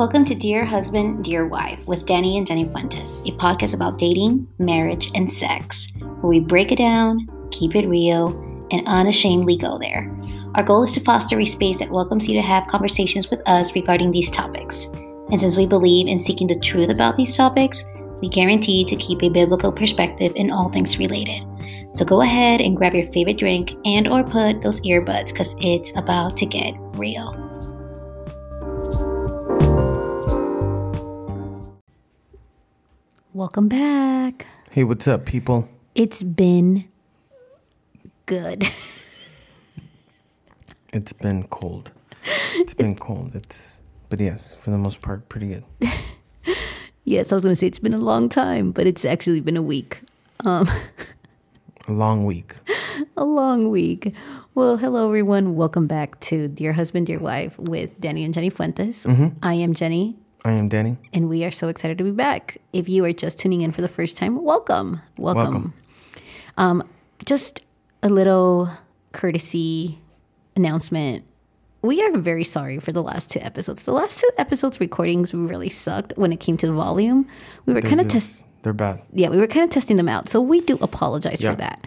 Welcome to Dear Husband, Dear Wife with Danny and Jenny Fuentes, a podcast about dating, marriage, and sex, where we break it down, keep it real, and unashamedly go there. Our goal is to foster a space that welcomes you to have conversations with us regarding these topics. And since we believe in seeking the truth about these topics, we guarantee to keep a biblical perspective in all things related. So go ahead and grab your favorite drink and or put those earbuds because it's about to get real. Welcome back. Hey, what's up, people? It's been good. It's been cold. It's been cold. It's, but yes, for the most part, pretty good. yes, I was going to say it's been a long time, but it's actually been a week. Um, A long week. a long week. Well, hello everyone. Welcome back to Dear Husband, Dear Wife with Danny and Jenny Fuentes. I am Jenny, I am Danny. and we are so excited to be back. If you are just tuning in for the first time, welcome. Welcome. Welcome. Um, just a little courtesy announcement. We are very sorry for the last two episodes. The last two episodes recordings really sucked when it came to the volume. We were kind of just- test They're bad. yeah, we were kind of testing them out. So we do apologize Yeah. for that.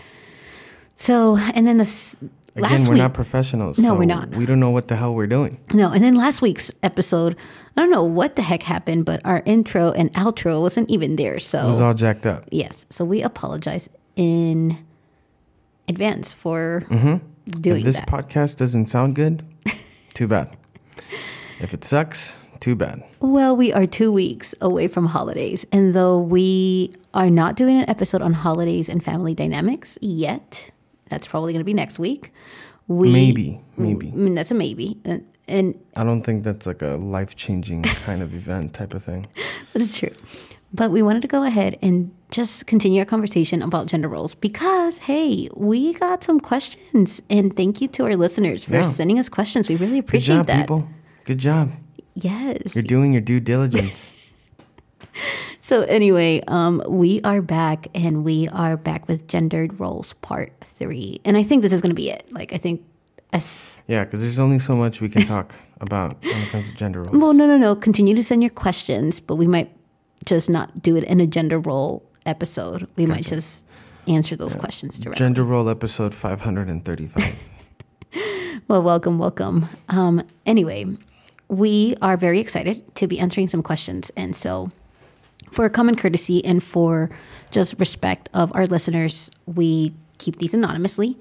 So, and then this Again, last we're week, not professionals. No, so we're not. We don't know what the hell we're doing. no, and then last week's episode, I don't know what the heck happened, but our intro and outro wasn't even there. So it was all jacked up. yes, so we apologize in advance for doing Mm-hmm. If this that. podcast doesn't sound good, too bad. If it sucks, too bad. Well, we are two weeks away from holidays, and though we are not doing an episode on holidays and family dynamics yet, that's probably going to be next week. We Maybe, maybe. I mean, that's a maybe, and, and I don't think that's like a life changing kind of event type of thing. That's true. But we wanted to go ahead and just continue our conversation about gender roles because, hey, we got some questions. And thank you to our listeners for Yeah. sending us questions. We really Good appreciate job, that. people. Good job. Yes. You're doing your due diligence. So, anyway, um, we are back and we are back with gendered roles part three. And I think this is going to be it. Like, I think. As, yeah, because there's only so much we can talk about when it comes to gender roles. well, no, no, no. Continue to send your questions, but we might just not do it in a gender role episode. We might just answer those questions directly. Gender role episode 535. Well, welcome, welcome. Um, anyway, we are very excited to be answering some questions. And so, for common courtesy and for just respect of our listeners, we keep these anonymously.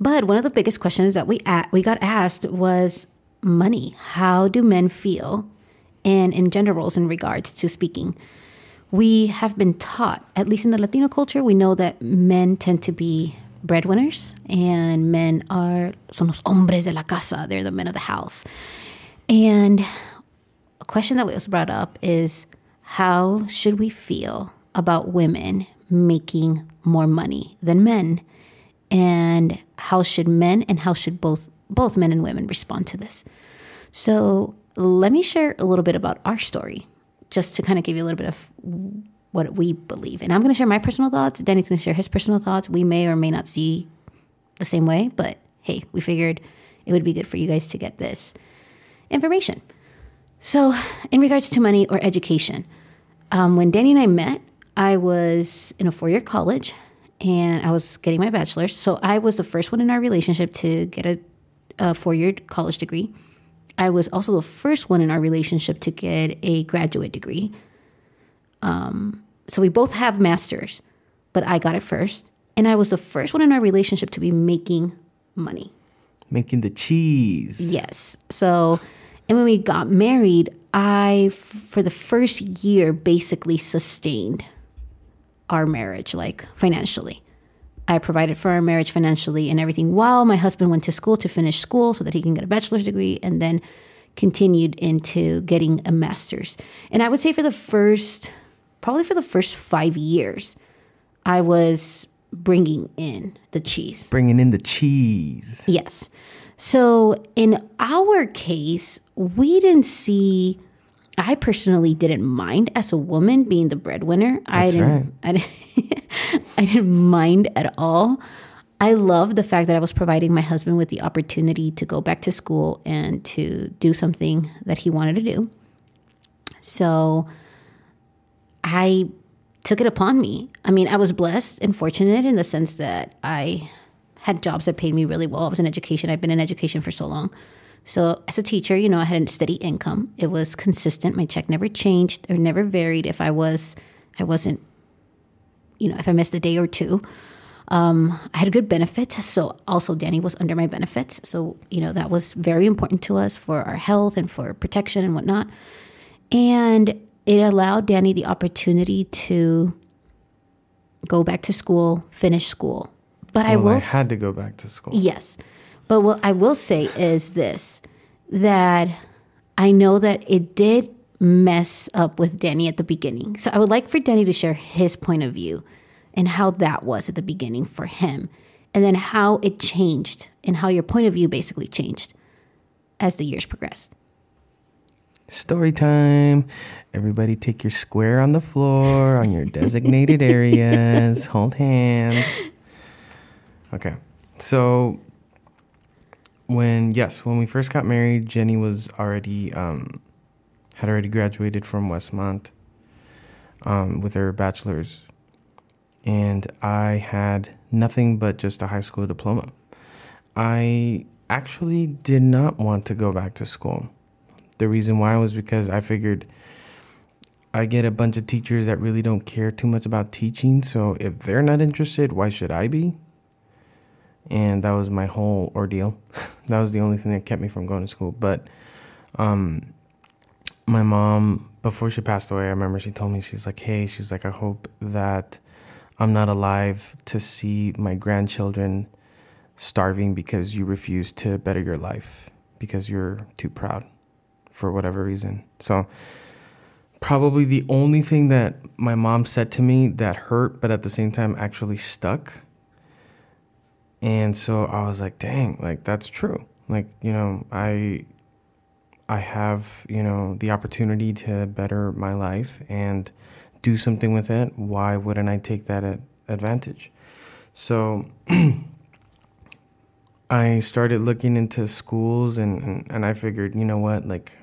But one of the biggest questions that we a- we got asked was money. How do men feel, and in gender roles in regards to speaking? We have been taught, at least in the Latino culture, we know that men tend to be breadwinners, and men are son los hombres de la casa. They're the men of the house. And a question that was brought up is how should we feel about women making more money than men? And how should men and how should both both men and women respond to this? So let me share a little bit about our story, just to kind of give you a little bit of what we believe. And I'm going to share my personal thoughts. Danny's going to share his personal thoughts. We may or may not see the same way, but hey, we figured it would be good for you guys to get this information. So, in regards to money or education, um, when Danny and I met, I was in a four year college and I was getting my bachelor's. So, I was the first one in our relationship to get a, a four year college degree. I was also the first one in our relationship to get a graduate degree. Um, so, we both have masters, but I got it first. And I was the first one in our relationship to be making money. Making the cheese. Yes. So, and when we got married, I, for the first year, basically sustained our marriage, like financially. I provided for our marriage financially and everything while my husband went to school to finish school so that he can get a bachelor's degree and then continued into getting a master's. And I would say for the first, probably for the first five years, I was bringing in the cheese. Bringing in the cheese. Yes. So in our case, we didn't see. I personally didn't mind as a woman being the breadwinner. I didn't. I didn't. I didn't mind at all. I loved the fact that I was providing my husband with the opportunity to go back to school and to do something that he wanted to do. So I took it upon me. I mean, I was blessed and fortunate in the sense that I had jobs that paid me really well. I was in education. I've been in education for so long. So as a teacher, you know, I had a steady income. It was consistent. My check never changed or never varied if I was I wasn't you know, if I missed a day or two. Um, I had good benefits. So also Danny was under my benefits. So, you know, that was very important to us for our health and for protection and whatnot. And it allowed Danny the opportunity to go back to school, finish school. But I will I had to go back to school. Yes. But what I will say is this that I know that it did mess up with Danny at the beginning. So I would like for Danny to share his point of view and how that was at the beginning for him, and then how it changed and how your point of view basically changed as the years progressed. Story time. Everybody take your square on the floor on your designated areas. Hold hands. Okay. So when yes, when we first got married, Jenny was already um, had already graduated from Westmont um, with her bachelor's, and I had nothing but just a high school diploma. I actually did not want to go back to school. The reason why was because I figured I get a bunch of teachers that really don't care too much about teaching. So if they're not interested, why should I be? And that was my whole ordeal. that was the only thing that kept me from going to school. But um, my mom, before she passed away, I remember she told me, she's like, hey, she's like, I hope that I'm not alive to see my grandchildren starving because you refuse to better your life because you're too proud for whatever reason. So, probably the only thing that my mom said to me that hurt, but at the same time actually stuck. And so I was like, dang, like that's true. Like, you know, I I have, you know, the opportunity to better my life and do something with it. Why wouldn't I take that ad- advantage? So I started looking into schools and, and, and I figured, you know what, like,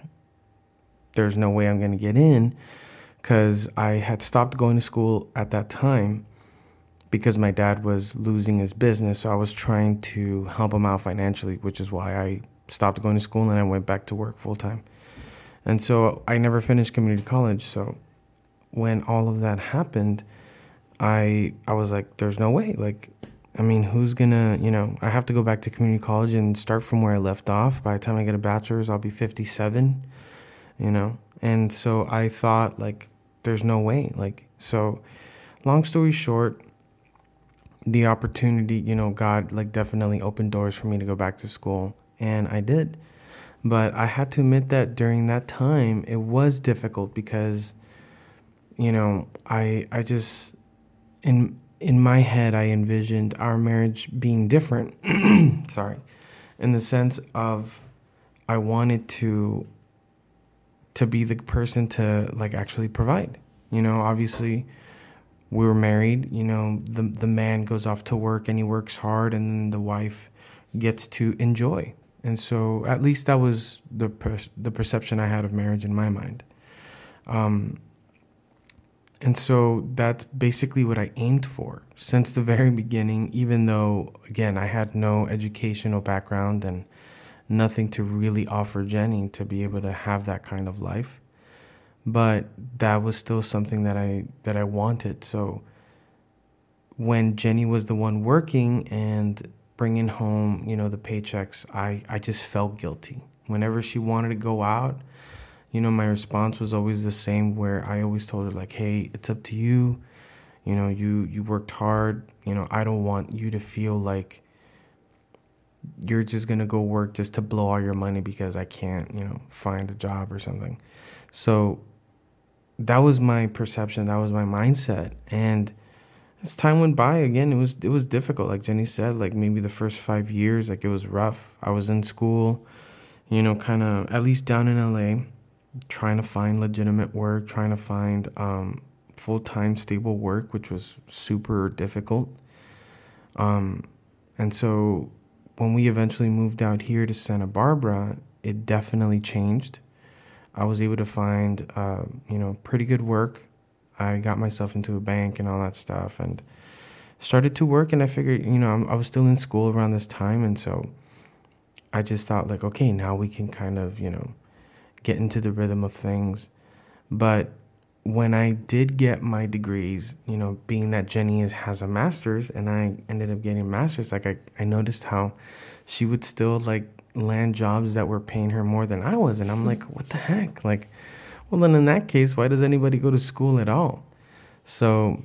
there's no way I'm going to get in because I had stopped going to school at that time because my dad was losing his business. So I was trying to help him out financially, which is why I stopped going to school and I went back to work full time. And so I never finished community college. So when all of that happened, I I was like, there's no way. Like, I mean, who's gonna, you know, I have to go back to community college and start from where I left off. By the time I get a bachelor's, I'll be 57, you know? And so I thought, like, there's no way. Like, so long story short, the opportunity, you know, God, like, definitely opened doors for me to go back to school. And I did. But I had to admit that during that time, it was difficult because, you know, I, I just, in, in my head, I envisioned our marriage being different. Sorry. In the sense of, I wanted to, to be the person to like actually provide. You know, obviously, we were married. You know, the the man goes off to work and he works hard, and the wife gets to enjoy. And so, at least that was the per- the perception I had of marriage in my mind. Um, and so that's basically what I aimed for since the very beginning, even though, again, I had no educational background and nothing to really offer Jenny to be able to have that kind of life. But that was still something that I that I wanted. So when Jenny was the one working and bringing home, you know, the paychecks, I I just felt guilty. Whenever she wanted to go out, you know, my response was always the same where I always told her like, "Hey, it's up to you. You know, you you worked hard. You know, I don't want you to feel like you're just going to go work just to blow all your money because I can't, you know, find a job or something." So that was my perception, that was my mindset. And as time went by again, it was it was difficult like Jenny said, like maybe the first 5 years like it was rough. I was in school, you know, kind of at least down in LA trying to find legitimate work, trying to find um, full time stable work, which was super difficult. Um, and so when we eventually moved out here to Santa Barbara, it definitely changed. I was able to find, uh, you know, pretty good work. I got myself into a bank and all that stuff, and started to work. And I figured, you know, I'm, I was still in school around this time, and so I just thought, like, okay, now we can kind of, you know, get into the rhythm of things. But when I did get my degrees, you know, being that Jenny is, has a master's and I ended up getting a master's, like I, I noticed how she would still like land jobs that were paying her more than I was. And I'm like, what the heck? Like, well, then in that case, why does anybody go to school at all? So,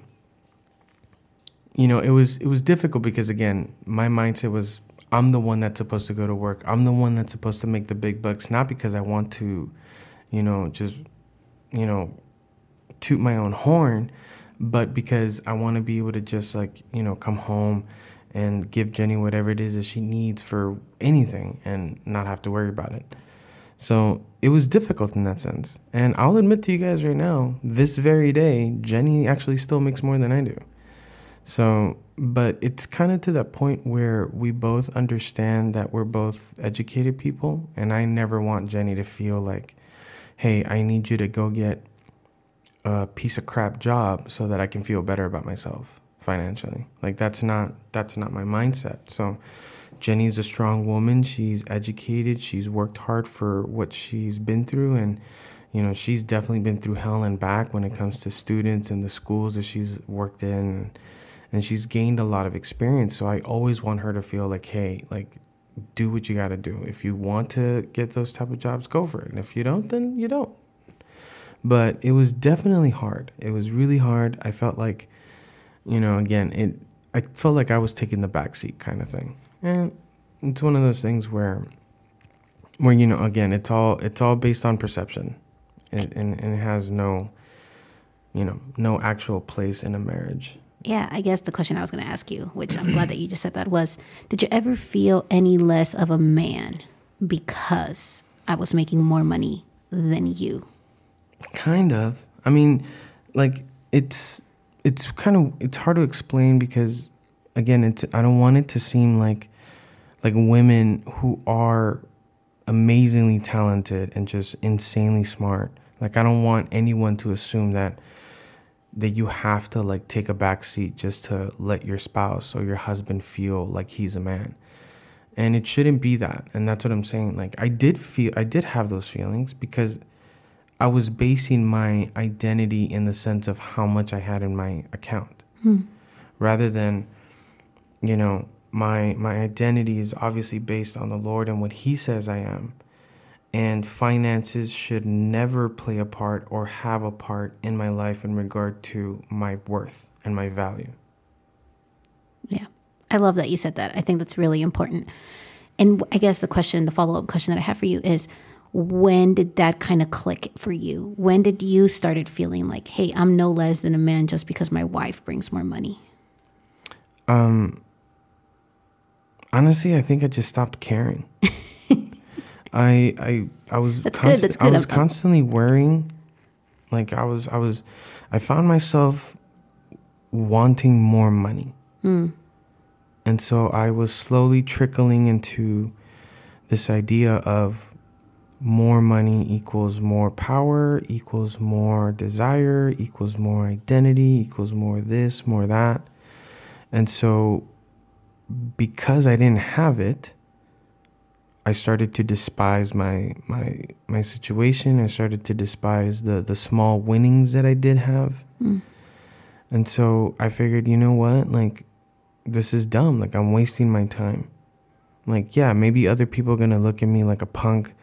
you know, it was it was difficult because again, my mindset was I'm the one that's supposed to go to work. I'm the one that's supposed to make the big bucks, not because I want to, you know, just, you know, toot my own horn, but because I want to be able to just like, you know, come home and give Jenny whatever it is that she needs for anything and not have to worry about it. So it was difficult in that sense. And I'll admit to you guys right now, this very day, Jenny actually still makes more than I do. So, but it's kind of to that point where we both understand that we're both educated people. And I never want Jenny to feel like, hey, I need you to go get a piece of crap job so that I can feel better about myself financially. Like that's not that's not my mindset. So Jenny's a strong woman. She's educated. She's worked hard for what she's been through and you know, she's definitely been through hell and back when it comes to students and the schools that she's worked in and she's gained a lot of experience. So I always want her to feel like, "Hey, like do what you got to do. If you want to get those type of jobs, go for it. And if you don't, then you don't." but it was definitely hard. It was really hard. I felt like, you know, again, it. I felt like I was taking the back seat kind of thing, and it's one of those things where, where you know, again, it's all it's all based on perception, and and, and it has no, you know, no actual place in a marriage. Yeah, I guess the question I was going to ask you, which I'm glad that you just said that, was Did you ever feel any less of a man because I was making more money than you? Kind of. I mean, like it's it's kind of it's hard to explain because again, it's I don't want it to seem like like women who are amazingly talented and just insanely smart. Like I don't want anyone to assume that that you have to like take a back seat just to let your spouse or your husband feel like he's a man. And it shouldn't be that. And that's what I'm saying. Like I did feel I did have those feelings because I was basing my identity in the sense of how much I had in my account, hmm. rather than, you know, my my identity is obviously based on the Lord and what He says I am, and finances should never play a part or have a part in my life in regard to my worth and my value. Yeah, I love that you said that. I think that's really important. And I guess the question, the follow up question that I have for you is when did that kind of click for you? When did you started feeling like, hey, I'm no less than a man just because my wife brings more money? Um, honestly, I think I just stopped caring. I I I was That's const- good. That's good. I was constantly worrying. Like I was I was I found myself wanting more money. Mm. And so I was slowly trickling into this idea of more money equals more power, equals more desire, equals more identity, equals more this, more that. And so, because I didn't have it, I started to despise my my my situation. I started to despise the the small winnings that I did have. Mm. And so I figured, you know what? Like this is dumb. Like I'm wasting my time. Like yeah, maybe other people are going to look at me like a punk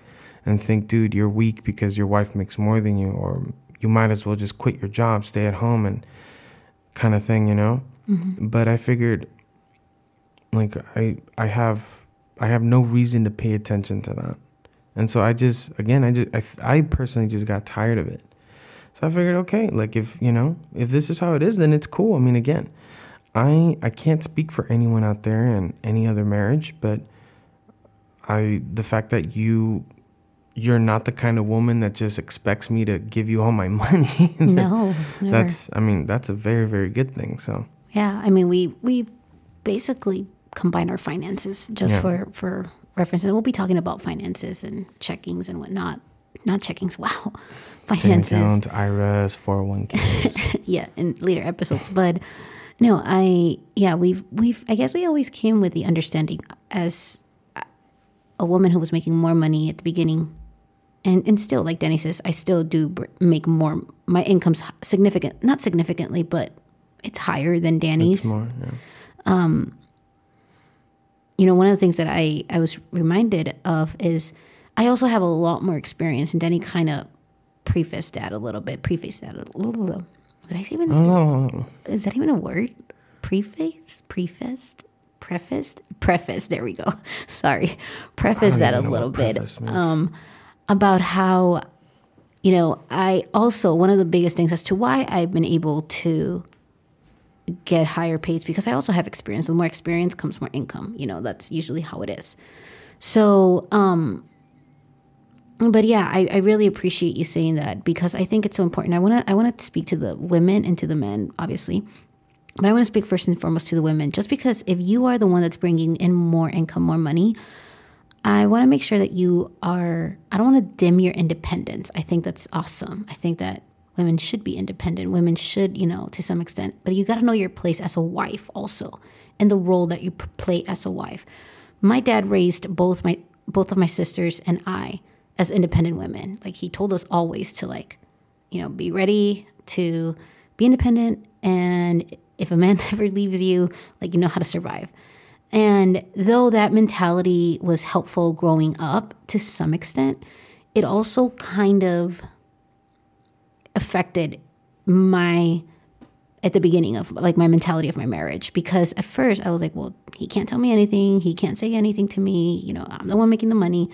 and think, dude, you're weak because your wife makes more than you, or you might as well just quit your job, stay at home, and kind of thing, you know. Mm-hmm. But I figured, like, I I have I have no reason to pay attention to that, and so I just again I just I, I personally just got tired of it. So I figured, okay, like if you know if this is how it is, then it's cool. I mean, again, I I can't speak for anyone out there and any other marriage, but I the fact that you you're not the kind of woman that just expects me to give you all my money. no, never. that's I mean that's a very very good thing. So yeah, I mean we we basically combine our finances just yeah. for for reference, and we'll be talking about finances and checkings and whatnot not checkings. Wow, finances. accounts, IRAs, 401ks. yeah, in later episodes. But no, I yeah, we've we've I guess we always came with the understanding as a woman who was making more money at the beginning, and and still like Danny says, I still do make more. My income's significant, not significantly, but it's higher than Danny's. it's more, yeah. you know, one of the things that I, I was reminded of is I also have a lot more experience, and Danny kind of prefaced that a little bit. Prefaced that a little. Did I say even? Oh, Is that even a word? Preface? Prefaced? Prefaced? Preface. There we go. Sorry. Preface that a little bit. Um, about how, you know, I also, one of the biggest things as to why I've been able to get higher pays because I also have experience. The more experience comes more income. You know, that's usually how it is. So, um, but yeah, I, I really appreciate you saying that because I think it's so important. I want to I want to speak to the women and to the men, obviously, but I want to speak first and foremost to the women. Just because if you are the one that's bringing in more income, more money, I want to make sure that you are. I don't want to dim your independence. I think that's awesome. I think that women should be independent. Women should, you know, to some extent, but you got to know your place as a wife also, and the role that you play as a wife. My dad raised both my both of my sisters and I as independent women. Like he told us always to like, you know, be ready to be independent and if a man ever leaves you, like you know how to survive. And though that mentality was helpful growing up to some extent, it also kind of affected my at the beginning of like my mentality of my marriage because at first I was like, well, he can't tell me anything, he can't say anything to me, you know, I'm the one making the money.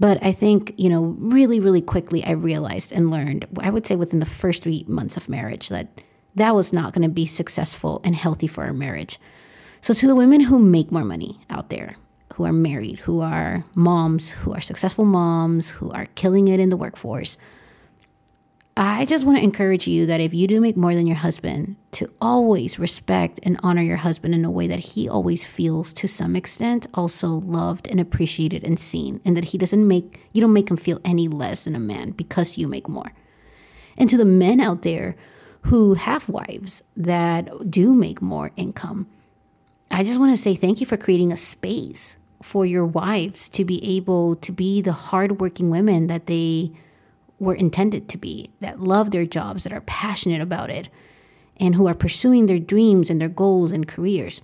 But I think, you know, really, really quickly I realized and learned, I would say within the first three months of marriage, that that was not going to be successful and healthy for our marriage. So, to the women who make more money out there, who are married, who are moms, who are successful moms, who are killing it in the workforce, I just want to encourage you that if you do make more than your husband, to always respect and honor your husband in a way that he always feels to some extent also loved and appreciated and seen, and that he doesn't make you don't make him feel any less than a man because you make more. And to the men out there who have wives that do make more income, I just want to say thank you for creating a space for your wives to be able to be the hardworking women that they were intended to be, that love their jobs, that are passionate about it, and who are pursuing their dreams and their goals and careers.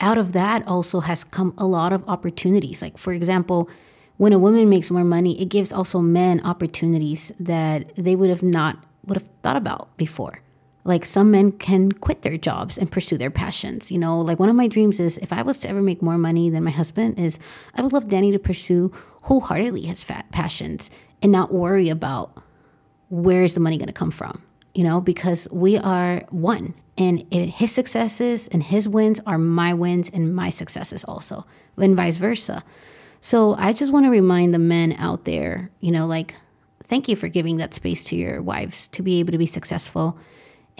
Out of that also has come a lot of opportunities. Like, for example, when a woman makes more money, it gives also men opportunities that they would have not would have thought about before. Like some men can quit their jobs and pursue their passions. You know, like one of my dreams is if I was to ever make more money than my husband is I would love Danny to pursue wholeheartedly his fat passions and not worry about where is the money going to come from. You know, because we are one, and his successes and his wins are my wins and my successes also, and vice versa. So I just want to remind the men out there, you know, like, thank you for giving that space to your wives to be able to be successful.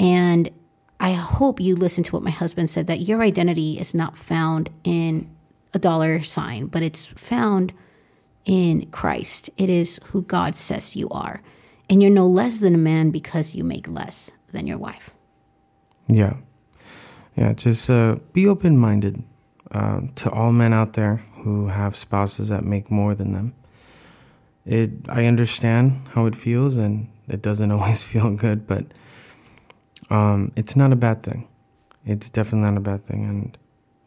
And I hope you listen to what my husband said that your identity is not found in a dollar sign, but it's found in Christ. It is who God says you are. And you're no less than a man because you make less than your wife. Yeah. Yeah. Just uh, be open minded uh, to all men out there who have spouses that make more than them. It, I understand how it feels, and it doesn't always feel good, but um, it's not a bad thing. It's definitely not a bad thing. And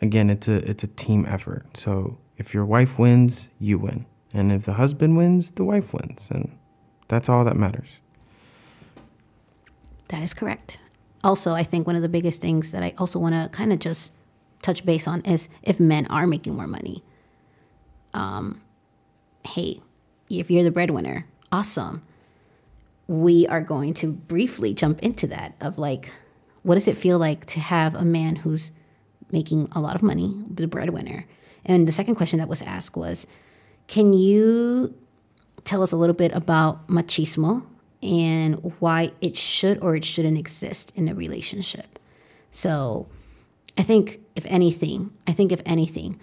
again, it's a it's a team effort. So if your wife wins, you win, and if the husband wins, the wife wins, and that's all that matters. That is correct. Also, I think one of the biggest things that I also want to kind of just touch base on is if men are making more money. Um, hey, if you're the breadwinner, awesome. We are going to briefly jump into that of like, what does it feel like to have a man who's making a lot of money, the breadwinner? And the second question that was asked was, can you tell us a little bit about machismo and why it should or it shouldn't exist in a relationship? So, I think if anything, I think if anything,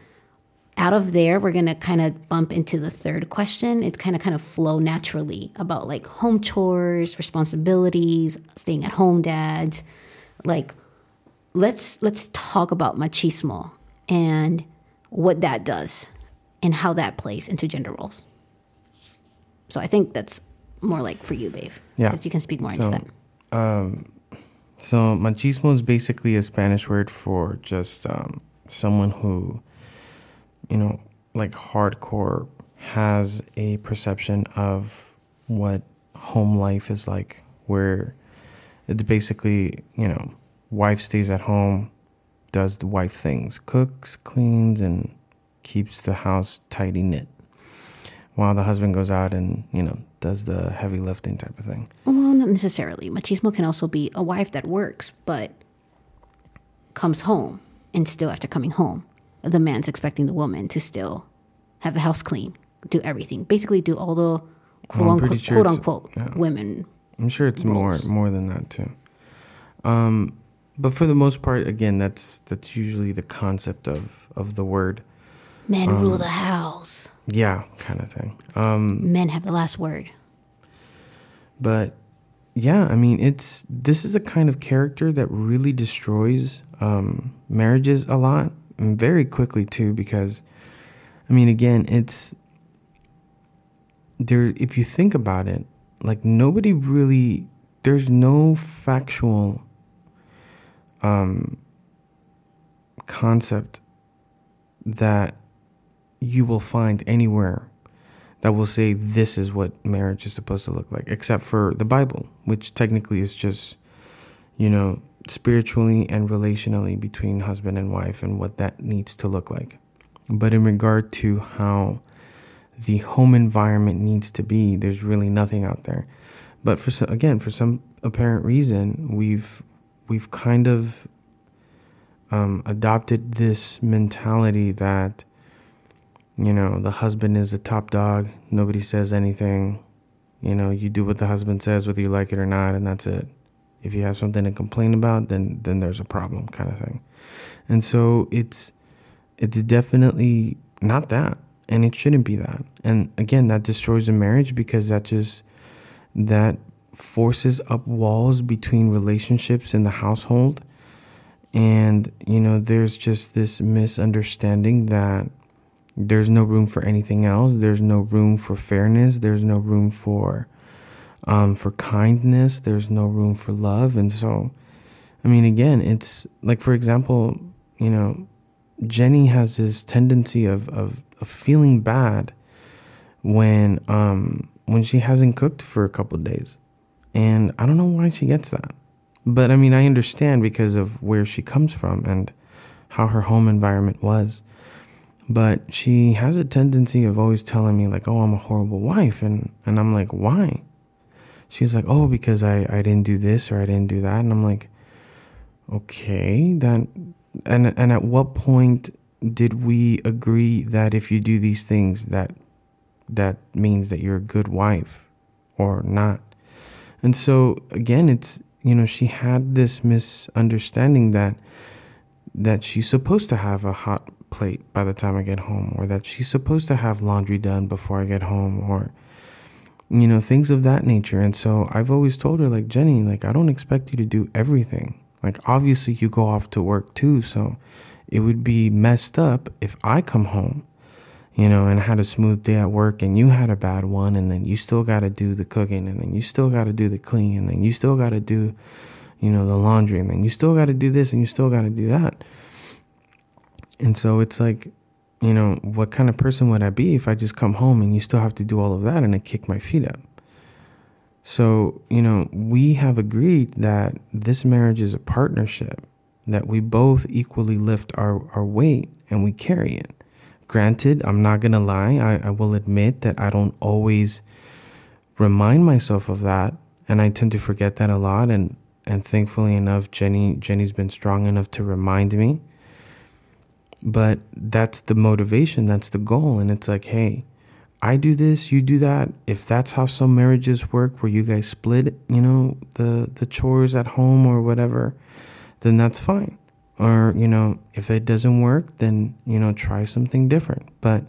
out of there, we're gonna kind of bump into the third question. It's kind of kind of flow naturally about like home chores, responsibilities, staying at home dads. Like, let's let's talk about machismo and what that does and how that plays into gender roles. So I think that's more like for you, babe. Yeah. because you can speak more So, into that. Um, so machismo is basically a Spanish word for just um, someone who, you know, like hardcore has a perception of what home life is like, where it's basically, you know, wife stays at home, does the wife things, cooks, cleans, and keeps the house tidy knit, while the husband goes out and you know does the heavy lifting type of thing. Well, not necessarily. Machismo can also be a wife that works but comes home, and still after coming home, the man's expecting the woman to still have the house clean, do everything, basically do all the quote Well, unquote, sure quote unquote yeah. women. I'm sure it's roles. more more than that too. Um, but for the most part, again, that's that's usually the concept of of the word. Men Um, rule the house. Yeah, kind of thing. Um, Men have the last word. but yeah, I mean, it's this is a kind of character that really destroys um, marriages a lot very quickly too. Because, I mean, again, it's there. If you think about it, like nobody really, there's no factual um, concept that you will find anywhere that will say this is what marriage is supposed to look like, except for the Bible, which technically is just, you know, spiritually and relationally between husband and wife and what that needs to look like. But in regard to how the home environment needs to be, there's really nothing out there. But for so, again, for some apparent reason, we've we've kind of um, adopted this mentality that you know the husband is the top dog nobody says anything you know you do what the husband says whether you like it or not and that's it if you have something to complain about then then there's a problem kind of thing. And so it's it's definitely not that and it shouldn't be that. And again that destroys a marriage because that just that forces up walls between relationships in the household. And you know there's just this misunderstanding that there's no room for anything else. There's no room for fairness. There's no room for um, for kindness there's no room for love. And so i mean again it's like for example you know jenny has this tendency of of, of feeling bad when um when she hasn't cooked for a couple of days. And i don't know why she gets that. But i mean i understand because of where she comes from and how her home environment was. But she has a tendency of always telling me like oh i'm a horrible wife. And and i'm like why she's like oh because i i didn't do this or i didn't do that. And i'm like okay that and and at what point did we agree that if you do these things that that means that you're a good wife or not? And so again it's you know she had this misunderstanding that that she's supposed to have a hot plate by the time I get home, or that she's supposed to have laundry done before I get home, or you know, things of that nature. And so I've always told her, like, Jenny, like, I don't expect you to do everything. Like, obviously, you go off to work too, so it would be messed up if I come home, you know, and had a smooth day at work and you had a bad one, and then you still got to do the cooking, and then you still got to do the cleaning, and then you still got to do, you know, the laundry, and then you still got to do this, and you still got to do that. And so it's like, you know, what kind of person would I be if I just come home and you still have to do all of that and I kick my feet up? So, you know, we have agreed that this marriage is a partnership, that we both equally lift our, our weight and we carry it. Granted, I'm not going to lie, I, I will admit that I don't always remind myself of that. And I tend to forget that a lot. And, and thankfully enough, Jenny, Jenny's been strong enough to remind me but that's the motivation that's the goal and it's like hey i do this you do that. If that's how some marriages work where you guys split you know the the chores at home or whatever then that's fine. Or you know if it doesn't work then you know try something different. But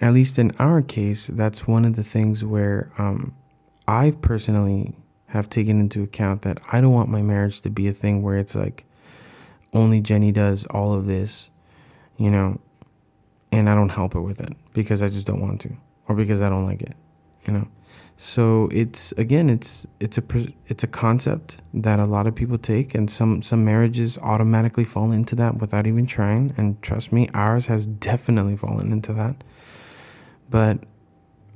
at least in our case that's one of the things where um, i've personally have taken into account that i don't want my marriage to be a thing where it's like only jenny does all of this you know and i don't help her with it because i just don't want to or because i don't like it you know so it's again, it's it's a it's a concept that a lot of people take, and some some marriages automatically fall into that without even trying. And trust me, ours has definitely fallen into that. But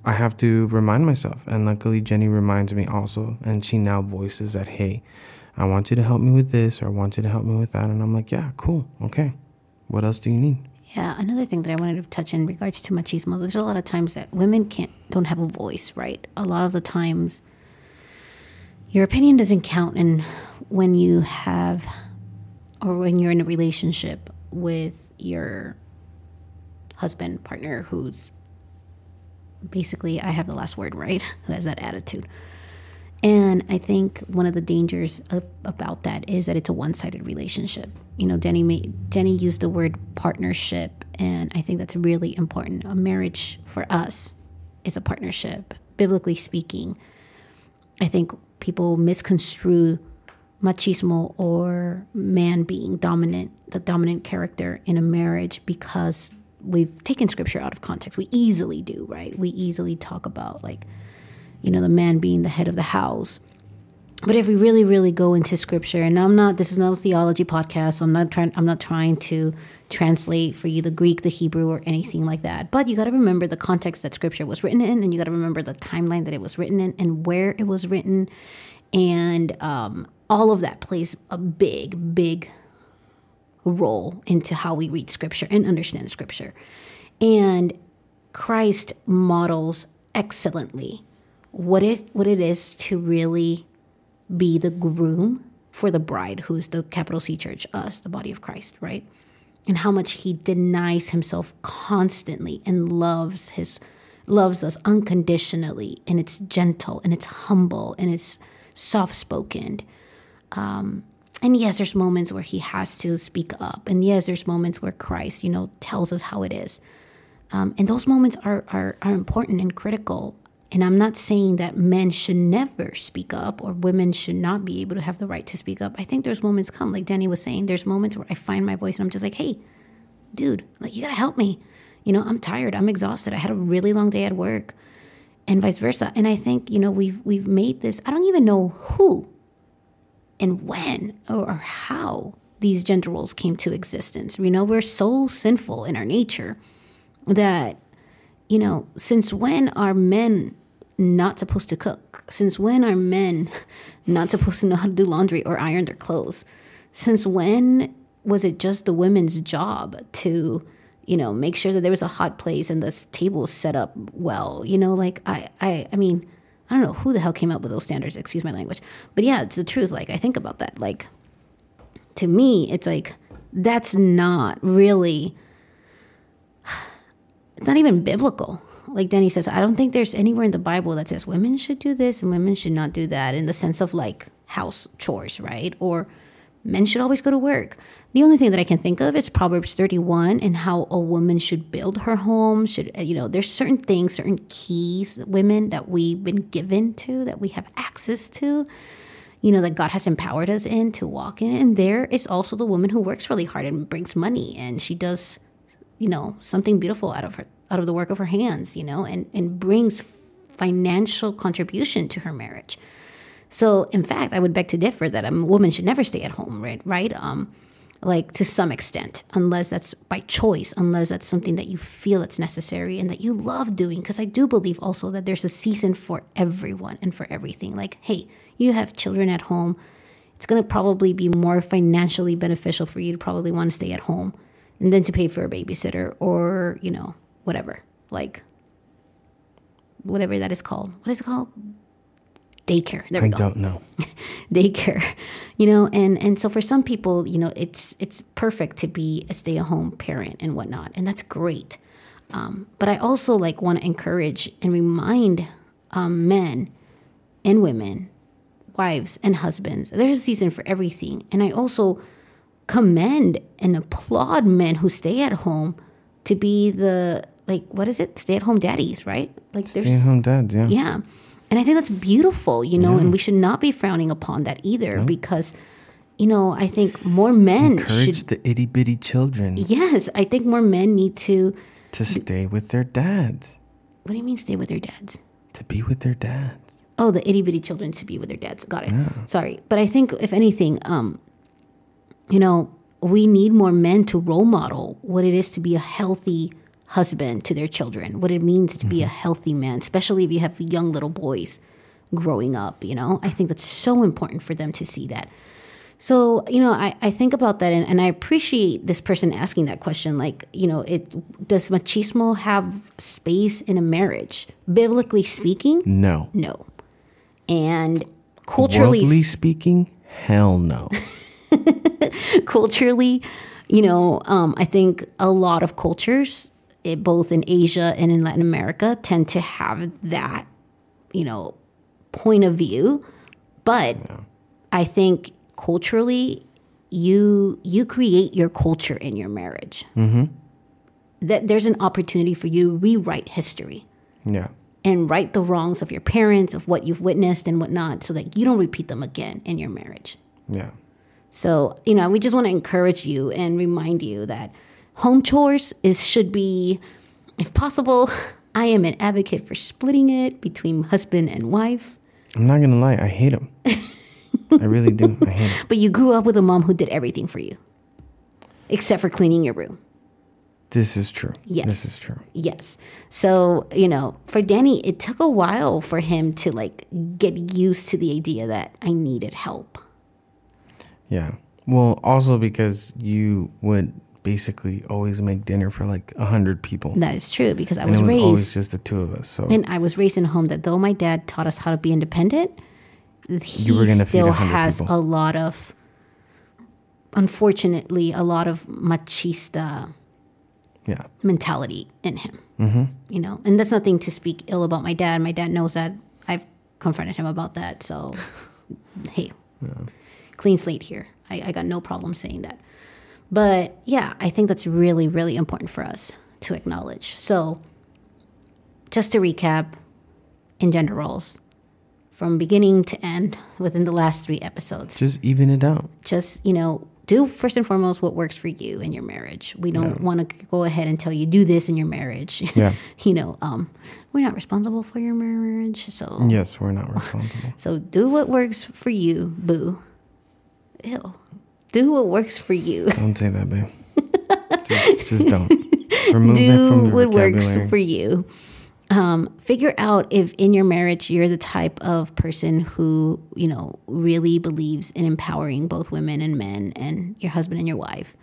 I have to remind myself, and luckily Jenny reminds me also, and she now voices that, hey, I want you to help me with this, or I want you to help me with that, and I'm like, yeah, cool, okay. What else do you need? Yeah, another thing that I wanted to touch in regards to machismo, there's a lot of times that women can't don't have a voice, right? A lot of the times your opinion doesn't count and when you have or when you're in a relationship with your husband, partner who's basically I have the last word, right? Who has that attitude. And I think one of the dangers of, about that is that it's a one-sided relationship. You know, Denny made, Denny used the word partnership, and I think that's really important. A marriage for us is a partnership, biblically speaking. I think people misconstrue machismo or man being dominant, the dominant character in a marriage because we've taken scripture out of context. We easily do, right? We easily talk about like you know, the man being the head of the house. But if we really, really go into scripture, and I'm not, this is no theology podcast, so I'm not trying, I'm not trying to translate for you the Greek, the Hebrew, or anything like that. But you got to remember the context that scripture was written in, and you got to remember the timeline that it was written in, and where it was written, and um, all of that plays a big, big role into how we read scripture and understand scripture. And Christ models excellently what it what it is to really be the groom for the bride, who's the capital C church, us, the body of Christ, right? And how much he denies himself constantly and loves his loves us unconditionally, and it's gentle and it's humble and it's soft spoken. Um, and yes, there's moments where he has to speak up, and yes, there's moments where Christ, you know, tells us how it is. Um, and those moments are, are are important and critical and I'm not saying that men should never speak up or women should not be able to have the right to speak up. I think there's moments come, like Danny was saying, there's moments where I find my voice and I'm just like, hey, dude, like you gotta help me. You know, I'm tired, I'm exhausted, I had a really long day at work, and vice versa. And I think, you know, we've we've made this, I don't even know who and when or how these gender roles came to existence. You know, we're so sinful in our nature that, you know, since when are men not supposed to cook? Since when are men not supposed to know how to do laundry or iron their clothes? Since when was it just the women's job to, you know, make sure that there was a hot place and the table set up well? You know, like I, I, I mean, I don't know who the hell came up with those standards. Excuse my language, but yeah, it's the truth. Like I think about that. Like to me, it's like that's not really. It's not even biblical like Danny says, I don't think there's anywhere in the Bible that says women should do this and women should not do that in the sense of like house chores, right? Or men should always go to work. The only thing that I can think of is Proverbs 31 and how a woman should build her home. Should, uh, you know, there's certain things, certain keys, women that we've been given to, that we have access to, you know, that God has empowered us in to walk in. And there is also the woman who works really hard and brings money and she does, you know, something beautiful out of her out of the work of her hands, you know, and, and brings financial contribution to her marriage. So, in fact, I would beg to differ that a woman should never stay at home, right? Right? Um, like to some extent, unless that's by choice, unless that's something that you feel it's necessary and that you love doing. Because I do believe also that there's a season for everyone and for everything. Like, hey, you have children at home. It's going to probably be more financially beneficial for you to probably want to stay at home and then to pay for a babysitter or, you know, whatever, like whatever that is called. What is it called? Daycare. There we I go. don't know. Daycare, you know, and and so for some people, you know, it's it's perfect to be a stay-at-home parent and whatnot, and that's great. Um, but I also like want to encourage and remind um, men and women, wives and husbands. There's a season for everything, and I also commend and applaud men who stay at home to be the like what is it? Stay at home daddies right? Like Stay at home dads, yeah. yeah. And i think that's beautiful you know and we should not be frowning upon that either because you know i think more men Encourage should the itty bitty children. Yes i think more men need to to stay with their dads, what do you mean stay with their dads? To be with their dads. Oh, the itty bitty children to be with their dads. Got it. Sorry, but I think if anything, um, you know, we need more men to role model what it is to be a healthy husband to their children, what it means to be a mm-hmm. healthy man, especially if you have young little boys growing up. You know, I think that's so important for them to see that. So, you know, I, I think about that and, and I appreciate this person asking that question. Like, you know, it does machismo have space in a marriage? Biblically speaking, No. no. And culturally Worldly speaking, hell no. culturally, you know, um, I think a lot of cultures, it, both in Asia and in Latin America, tend to have that, you know, point of view. But I think culturally, you you create your culture in your marriage. Mm-hmm. That there's an opportunity for you to rewrite history yeah. and right the wrongs of your parents, of what you've witnessed and whatnot, so that you don't repeat them again in your marriage. Yeah. So, you know, we just want to encourage you and remind you that home chores is should be if possible, I am an advocate for splitting it between husband and wife. I'm not gonna lie, I hate him. I really do. I hate him. But you grew up with a mom who did everything for you. Except for cleaning your room. This is true. Yes. This is true. Yes. So, you know, for Danny, it took a while for him to like get used to the idea that I needed help. Yeah. Well, also because you would basically always make dinner for like a hundred people. That is true because I and was it was always raised just the two of us. So and I was raised in a home that though my dad taught us how to be independent, he were gonna feed still 100 has people. a lot of unfortunately a lot of machista yeah. mentality in him. Mm-hmm. You know, and that's nothing to speak ill about my dad. My dad knows that. I've confronted him about that. So, hey, clean slate here. I, I got no problem saying that. But yeah, I think that's really, really important for us to acknowledge. So, just to recap, in gender roles, from beginning to end, within the last three episodes, Just even it out. just you know do first and foremost what works for you in your marriage we don't want to go ahead and tell you do this in your marriage Yeah. you know um we're not responsible for your marriage so Yes, we're not responsible. so do what works for you boo Ew. do what works for you. Don't say that, babe. just, just don't. Remove that from do what works for you. Um, figure out if in your marriage you're the type of person who you know really believes in empowering both women and men and your husband and your wife.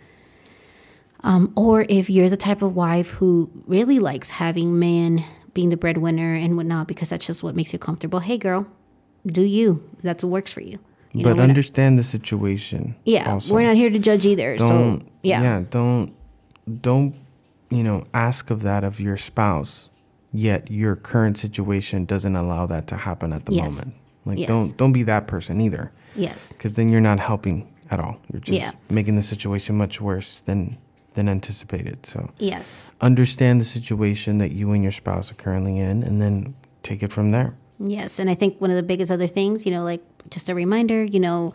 Um, or if you're the type of wife who really likes having man being the breadwinner and whatnot because that's just what makes you comfortable. Hey girl do you. That's what works for you, you but not- understand the situation. yeah also. we're not here to judge either don't so yeah don't don't you know ask of that of your spouse yet your current situation doesn't allow that to happen at the Yes. moment like Yes. don't don't be that person either yes because then you're not helping at all you're just Yeah. making the situation much worse than than anticipated so yes understand the situation that you and your spouse are currently in and then take it from there Yes, and I think one of the biggest other things, you know, like just a reminder, you know,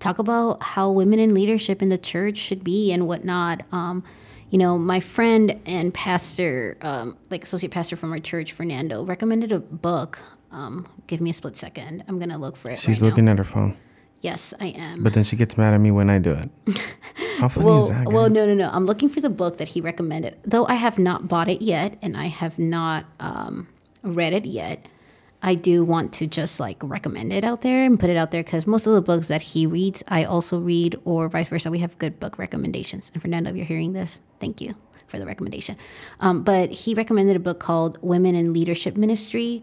talk about how women in leadership in the church should be and whatnot. Um, you know, my friend and pastor, um, like associate pastor from our church, Fernando, recommended a book. Um, give me a split second. I'm gonna look for it. she's right looking Now. at her phone Yes, I am. but then she gets mad at me when i do it how funny well, is that well, no, no, no. I'm looking for the book that he recommended, though I have not bought it yet, and I have not um, read it yet. I do want to just like recommend it out there and put it out there because most of the books that he reads, I also read, or vice versa. We have good book recommendations. And Fernando, if you're hearing this, thank you for the recommendation. Um, but he recommended a book called Women in Leadership Ministry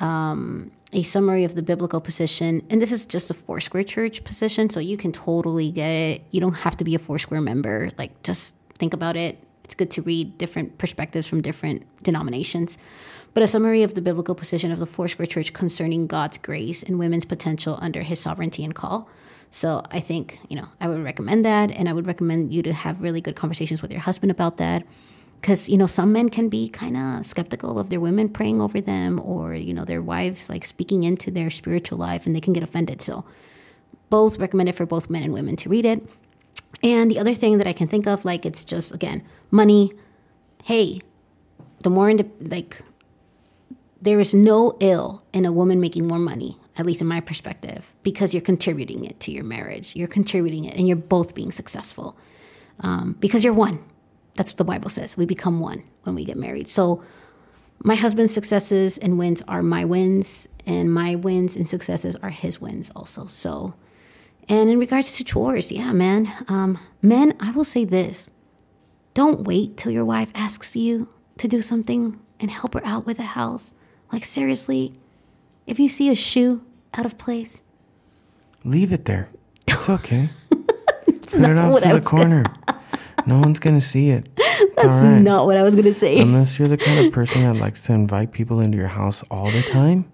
um, a summary of the biblical position. And this is just a Foursquare Church position, so you can totally get it. You don't have to be a Foursquare member. Like, just think about it. it's good to read different perspectives from different denominations. But a summary of the biblical position of the Foursquare Church concerning God's grace and women's potential under His sovereignty and call. So I think you know I would recommend that, and I would recommend you to have really good conversations with your husband about that. Because you know some men can be kind of skeptical of their women praying over them or you know their wives like speaking into their spiritual life and they can get offended. So both recommended for both men and women to read it. And the other thing that i can think of like it's just again money. Hey the more like there is no ill in a woman making more money at least in my perspective because you're contributing it to your marriage you're contributing it and you're both being successful um, because you're one that's what the Bible says. We become one when we get married. So my husband's successes and wins are my wins, and my wins and successes are his wins also. So, and in regards to chores, yeah, man, um, men, I will say this: don't wait till your wife asks you to do something and help her out with the house. Like seriously, if you see a shoe out of place, leave it there. It's okay. it's Put it off to the corner. No one's gonna see it. That's right. not what I was gonna say. Unless you're the kind of person that likes to invite people into your house all the time,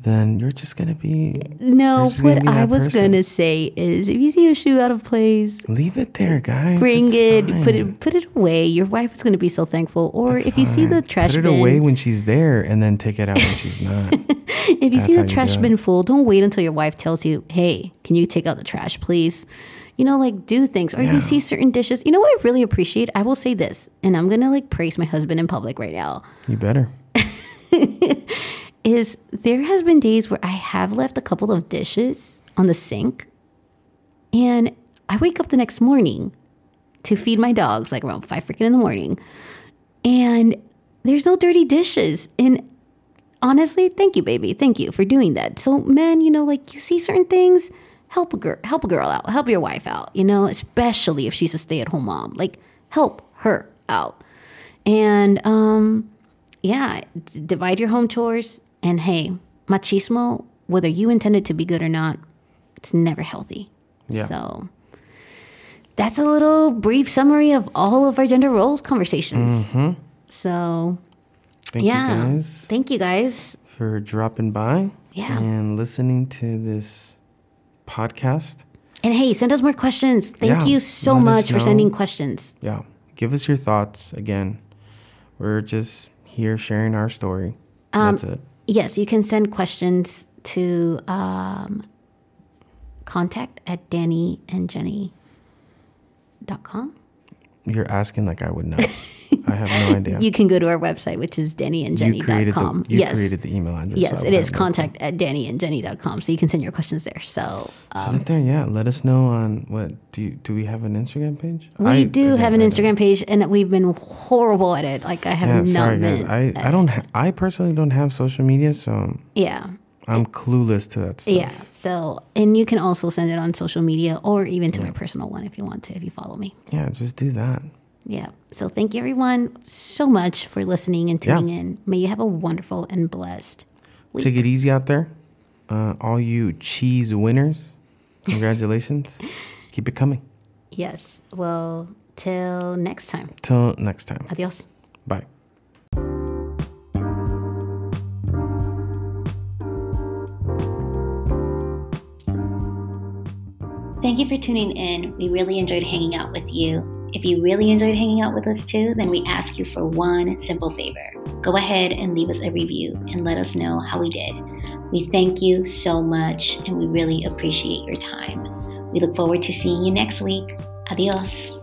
then you're just gonna be. No, what I was person. gonna say is, if you see a shoe out of place, leave it there, guys. Bring it, fine. put it, put it away. Your wife is gonna be so thankful. Or if fine. you see the trash put it bin, away when she's there, and then take it out when she's not. if you That's see the trash bin full, don't wait until your wife tells you, "Hey, can you take out the trash, please?" you know, like do things. Or yeah. you see certain dishes. You know what I really appreciate? I will say this, and I'm gonna like praise my husband in public right now. You better. is there has been days where I have left a couple of dishes on the sink, and I wake up the next morning to feed my dogs, like around five freaking in the morning, and there's no dirty dishes. And honestly, thank you, baby. Thank you for doing that. So, man, you know, like you see certain things help a girl help a girl out help your wife out you know especially if she's a stay-at-home mom like help her out and um yeah divide your home chores and hey machismo whether you intend it to be good or not it's never healthy yeah. so that's a little brief summary of all of our gender roles conversations mm-hmm. so thank yeah you guys thank you guys for dropping by yeah and listening to this podcast. And hey, send us more questions. Thank yeah, you so much for sending questions. Yeah. Give us your thoughts. Again, we're just here sharing our story. Um, That's it. Yes, you can send questions to um, contact at dannyandjenny.com. You're asking like I would know. I have no idea. You can go to our website, which is dannyandjenny.com. You, you yes. created the email address. Yes, so it is contact at dannyandjenny.com. So you can send your questions there. So um, send it there. Yeah, let us know on what do you, do we have an Instagram page? We I, do have an Instagram page, and we've been horrible at it. Like I have yeah, not sorry, been. Guys. I I don't. Ha- I personally don't have social media, so yeah. I'm clueless to that stuff. Yeah. So, and you can also send it on social media or even to yeah. my personal one if you want to, if you follow me. Yeah, just do that. Yeah. So thank you everyone so much for listening and tuning yeah. in. May you have a wonderful and blessed week. Take it easy out there. Uh, all you cheese winners, congratulations. Keep it coming. Yes. Well, till next time. Till next time. Adios. Bye. Thank you for tuning in. We really enjoyed hanging out with you. If you really enjoyed hanging out with us too, then we ask you for one simple favor. Go ahead and leave us a review and let us know how we did. We thank you so much and we really appreciate your time. We look forward to seeing you next week. Adios.